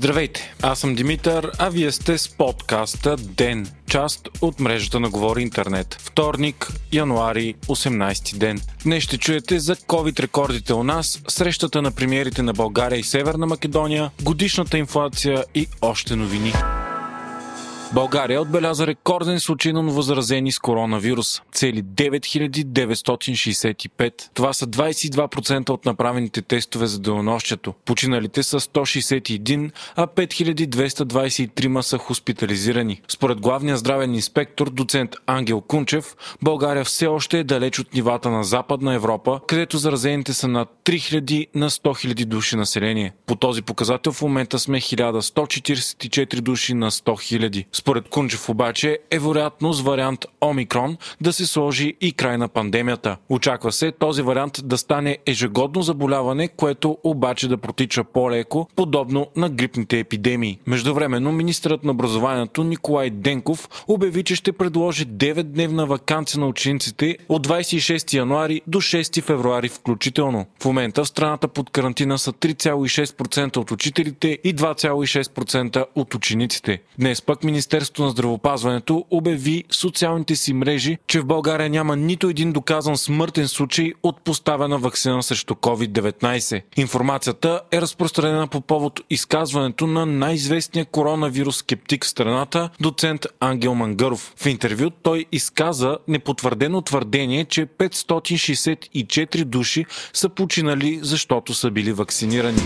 Здравейте, аз съм Димитър, а вие сте с подкаста ДЕН, част от мрежата на Говори Интернет. Вторник, януари, 18 ден. Днес ще чуете за COVID рекордите у нас, срещата на премиерите на България и Северна Македония, годишната инфлация и още новини. България отбеляза рекорден случай на новозаразени с коронавирус. Цели 9965. Това са 22% от направените тестове за денонощието. Починалите са 161, а 5223 са хоспитализирани. Според главния здравен инспектор, доцент Ангел Кунчев, България все още е далеч от нивата на Западна Европа, където заразените са над 3000 на 100 000 души население. По този показател в момента сме 1144 души на 100 000. Според Кунчев обаче е вероятно с вариант Омикрон да се сложи и край на пандемията. Очаква се този вариант да стане ежегодно заболяване, което обаче да протича по-леко, подобно на грипните епидемии. Междувременно министърът на образованието Николай Денков обяви, че ще предложи 9-дневна вакансия на учениците от 26 януари до 6 февруари включително. В момента в страната под карантина са 3,6% от учителите и 2,6% от учениците. Днес пък Министерството на здравопазването обяви социалните си мрежи, че в България няма нито един доказан смъртен случай от поставена вакцина срещу COVID-19. Информацията е разпространена по повод изказването на най-известния коронавирус скептик в страната, доцент Ангел Мангаров. В интервю той изказа непотвърдено твърдение, че 564 души са починали, защото са били вакцинирани.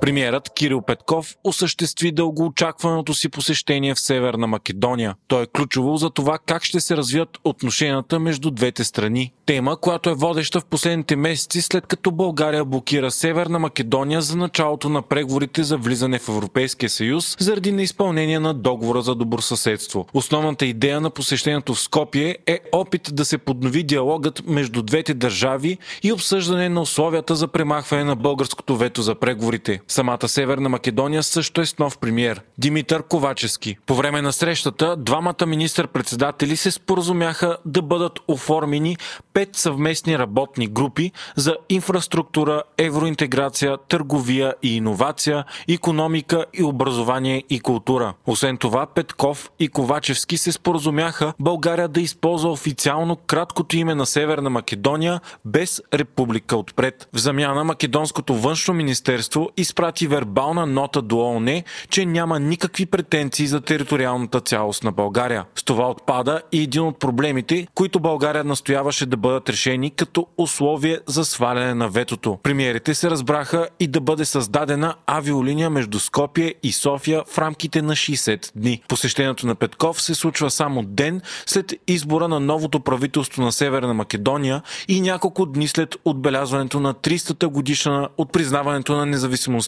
Премьерът Кирил Петков осъществи дългоочакваното си посещение в Северна Македония. То е ключово за това как ще се развият отношенията между двете страни. Тема, която е водеща в последните месеци след като България блокира Северна Македония за началото на преговорите за влизане в Европейския съюз заради неизпълнение на договора за добросъседство. Основната идея на посещението в Скопие е опит да се поднови диалогът между двете държави и обсъждане на условията за премахване на българското вето за преговорите. Самата Северна Македония също е с нов премиер – Димитър Ковачевски. По време на срещата двамата министър-председатели се споразумяха да бъдат оформени пет съвместни работни групи за инфраструктура, евроинтеграция, търговия и иновация, економика и образование и култура. Освен това, Петков и Ковачевски се споразумяха България да използва официално краткото име на Северна Македония без република отпред. В замяна Македонското външно министерство изпрати изпрати вербална нота до ООН, че няма никакви претенции за териториалната цялост на България. С това отпада и един от проблемите, които България настояваше да бъдат решени като условие за сваляне на ветото. Премиерите се разбраха и да бъде създадена авиолиния между Скопие и София в рамките на 60 дни. Посещението на Петков се случва само ден след избора на новото правителство на Северна Македония и няколко дни след отбелязването на 300-та годишна от признаването на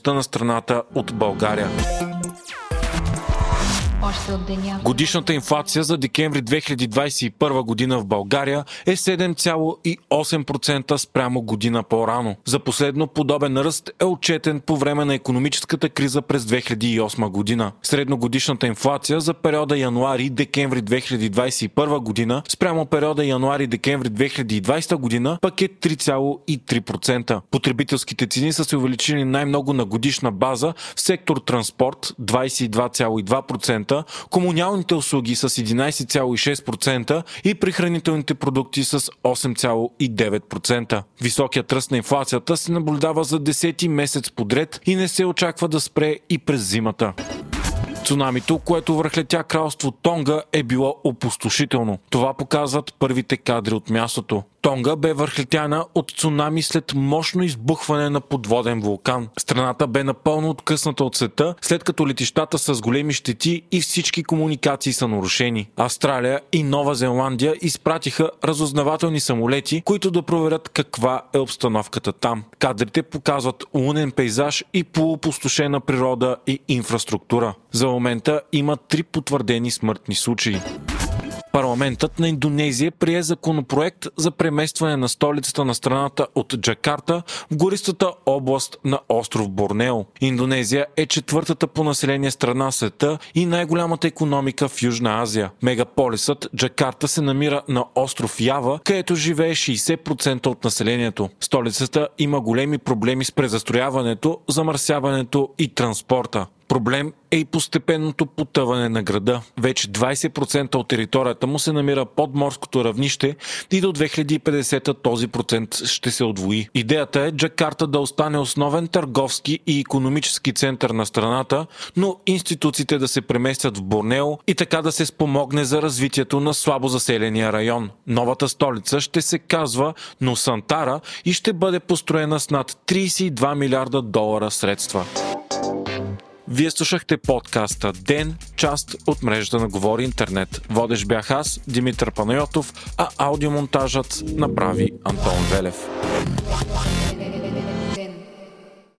независимостта на страната от България. Още от деня. Годишната инфлация за декември 2021 година в България е 7,8% спрямо година по-рано. За последно подобен ръст е отчетен по време на економическата криза през 2008 година. Средногодишната инфлация за периода януари-декември 2021 година спрямо периода януари-декември 2020 година пък е 3,3%. Потребителските цени са се увеличили най-много на годишна база в сектор транспорт 22,2%, комуналните услуги с 11,6% и прихранителните продукти с 8,9%. Високият ръст на инфлацията се наблюдава за 10 месец подред и не се очаква да спре и през зимата. Цунамито, което върхлетя кралство Тонга, е било опустошително. Това показват първите кадри от мястото. Тонга бе върхлетяна от цунами след мощно избухване на подводен вулкан. Страната бе напълно откъсната от света, след като летищата с големи щети и всички комуникации са нарушени. Австралия и Нова Зеландия изпратиха разузнавателни самолети, които да проверят каква е обстановката там. Кадрите показват лунен пейзаж и полупустошена природа и инфраструктура. За момента има три потвърдени смъртни случаи. Парламентът на Индонезия прие законопроект за преместване на столицата на страната от Джакарта в гористата област на остров Борнео. Индонезия е четвъртата по население страна в света и най-голямата економика в Южна Азия. Мегаполисът Джакарта се намира на остров Ява, където живее 60% от населението. Столицата има големи проблеми с презастрояването, замърсяването и транспорта. Проблем е и постепенното потъване на града. Вече 20% от територията му се намира под морското равнище и до 2050 този процент ще се отвои. Идеята е Джакарта да остане основен търговски и економически център на страната, но институциите да се преместят в Борнео и така да се спомогне за развитието на слабо заселения район. Новата столица ще се казва Носантара и ще бъде построена с над 32 милиарда долара средства. Вие слушахте подкаста Ден, част от мрежата на Говори Интернет. Водещ бях аз, Димитър Панайотов, а аудиомонтажът направи Антон Велев.